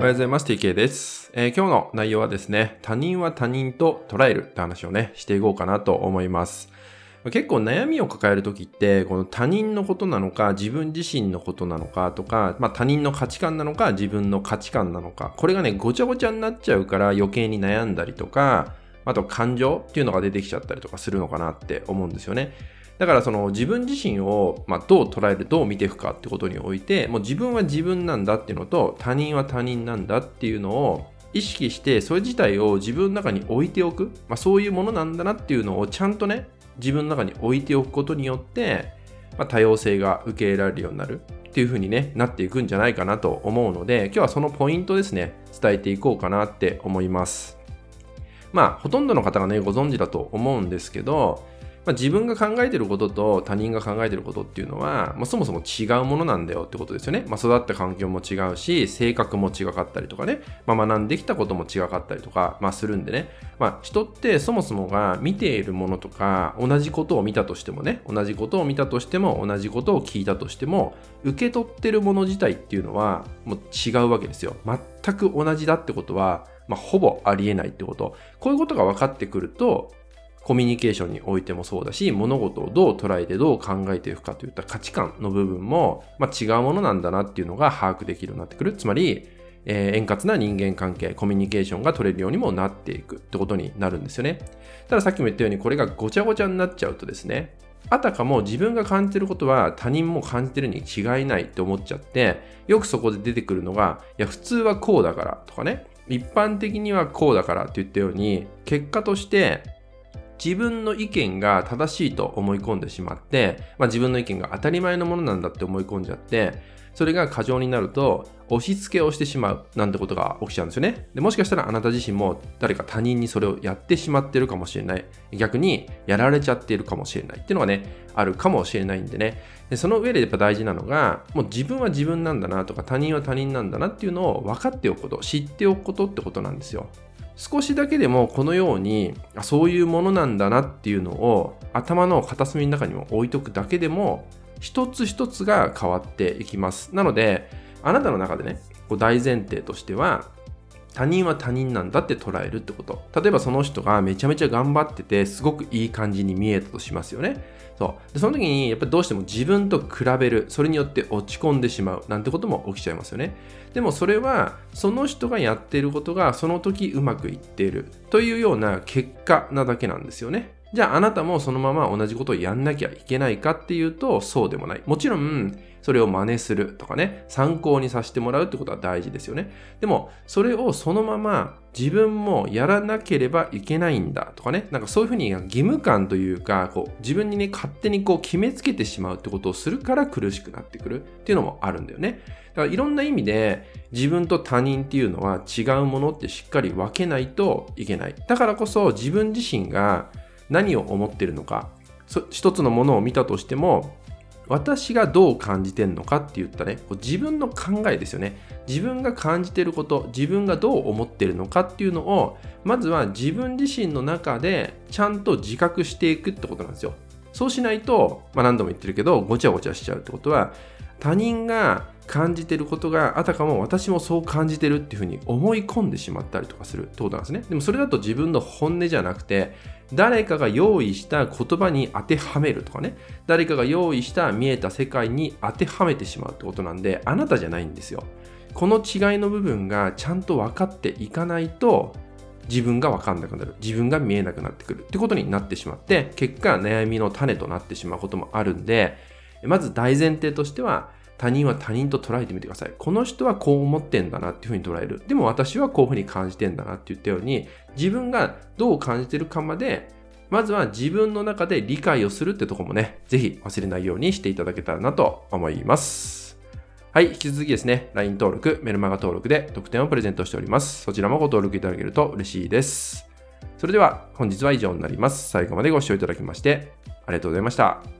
おはようございます。TK です、えー今日の内容はですね、他人は他人と捉えるって話をね、していこうかなと思います。結構悩みを抱えるときって、この他人のことなのか、自分自身のことなのかとか、まあ他人の価値観なのか、自分の価値観なのか、これがね、ごちゃごちゃになっちゃうから余計に悩んだりとか、あと感情っていうのが出てきちゃったりとかするのかなって思うんですよね。だからその自分自身をまあどう捉える、どう見ていくかってことにおいて、もう自分は自分なんだっていうのと他人は他人なんだっていうのを意識して、それ自体を自分の中に置いておく、まあ、そういうものなんだなっていうのをちゃんとね、自分の中に置いておくことによって、まあ、多様性が受け入れられるようになるっていう風にね、なっていくんじゃないかなと思うので、今日はそのポイントですね、伝えていこうかなって思います。まあ、ほとんどの方がね、ご存知だと思うんですけど、まあ、自分が考えてることと他人が考えてることっていうのは、まあ、そもそも違うものなんだよってことですよね。まあ、育った環境も違うし、性格も違かったりとかね、まあ、学んできたことも違かったりとか、まあ、するんでね、まあ、人ってそもそもが見ているものとか、同じことを見たとしてもね、同じことを見たとしても、同じことを聞いたとしても、受け取ってるもの自体っていうのは、もう違うわけですよ。全く同じだってことは、まあ、ほぼありえないってこと。こういうことが分かってくると、コミュニケーションにおいてもそうだし、物事をどう捉えてどう考えていくかといった価値観の部分も、まあ、違うものなんだなっていうのが把握できるようになってくる。つまり、えー円滑な人間関係、コミュニケーションが取れるようにもなっていくってことになるんですよね。たださっきも言ったように、これがごちゃごちゃになっちゃうとですね、あたかも自分が感じてることは他人も感じてるに違いないって思っちゃって、よくそこで出てくるのが、いや、普通はこうだからとかね、一般的にはこうだからって言ったように、結果として自分の意見が正しいと思い込んでしまって、まあ、自分の意見が当たり前のものなんだって思い込んじゃって、それが過剰になると押し付けをしてしまうなんてことが起きちゃうんですよね。でもしかしたらあなた自身も誰か他人にそれをやってしまってるかもしれない。逆にやられちゃっているかもしれないっていうのがね、あるかもしれないんでね。でその上でやっぱ大事なのが、もう自分は自分なんだなとか他人は他人なんだなっていうのを分かっておくこと、知っておくことってことなんですよ。少しだけでもこのようにあそういうものなんだなっていうのを頭の片隅の中にも置いとくだけでも一つ一つが変わっていきます。なのであなたの中でねこう大前提としては他人は他人なんだって捉えるってこと。例えばその人がめちゃめちゃ頑張っててすごくいい感じに見えたとしますよね。そう。で、その時にやっぱりどうしても自分と比べる。それによって落ち込んでしまう。なんてことも起きちゃいますよね。でもそれはその人がやってることがその時うまくいっているというような結果なだけなんですよね。じゃああなたもそのまま同じことをやんなきゃいけないかっていうとそうでもない。もちろんそれを真似するとかね、参考にさせてもらうってことは大事ですよね。でもそれをそのまま自分もやらなければいけないんだとかね、なんかそういうふうに義務感というか、こう自分にね、勝手にこう決めつけてしまうってことをするから苦しくなってくるっていうのもあるんだよね。だからいろんな意味で自分と他人っていうのは違うものってしっかり分けないといけない。だからこそ自分自身が何を思ってるのか、一つのものを見たとしても、私がどう感じてんのかって言ったね、自分の考えですよね。自分が感じてること、自分がどう思ってるのかっていうのを、まずは自分自身の中でちゃんと自覚していくってことなんですよ。そうしないと、まあ、何度も言ってるけど、ごちゃごちゃしちゃうってことは、他人が感じてることがあたかも私もそう感じてるっていうふうに思い込んでしまったりとかするってことなんですね。でもそれだと自分の本音じゃなくて、誰かが用意した言葉に当てはめるとかね、誰かが用意した見えた世界に当てはめてしまうってことなんで、あなたじゃないんですよ。この違いの部分がちゃんと分かっていかないと、自分が分かんなくなる。自分が見えなくなってくるってことになってしまって、結果悩みの種となってしまうこともあるんで、まず大前提としては、他人は他人と捉えてみてください。この人はこう思ってんだなっていうふうに捉える。でも私はこういうふうに感じてんだなって言ったように、自分がどう感じてるかまで、まずは自分の中で理解をするってとこもね、ぜひ忘れないようにしていただけたらなと思います。はい、引き続きですね、LINE 登録、メルマガ登録で特典をプレゼントしております。そちらもご登録いただけると嬉しいです。それでは本日は以上になります。最後までご視聴いただきましてありがとうございました。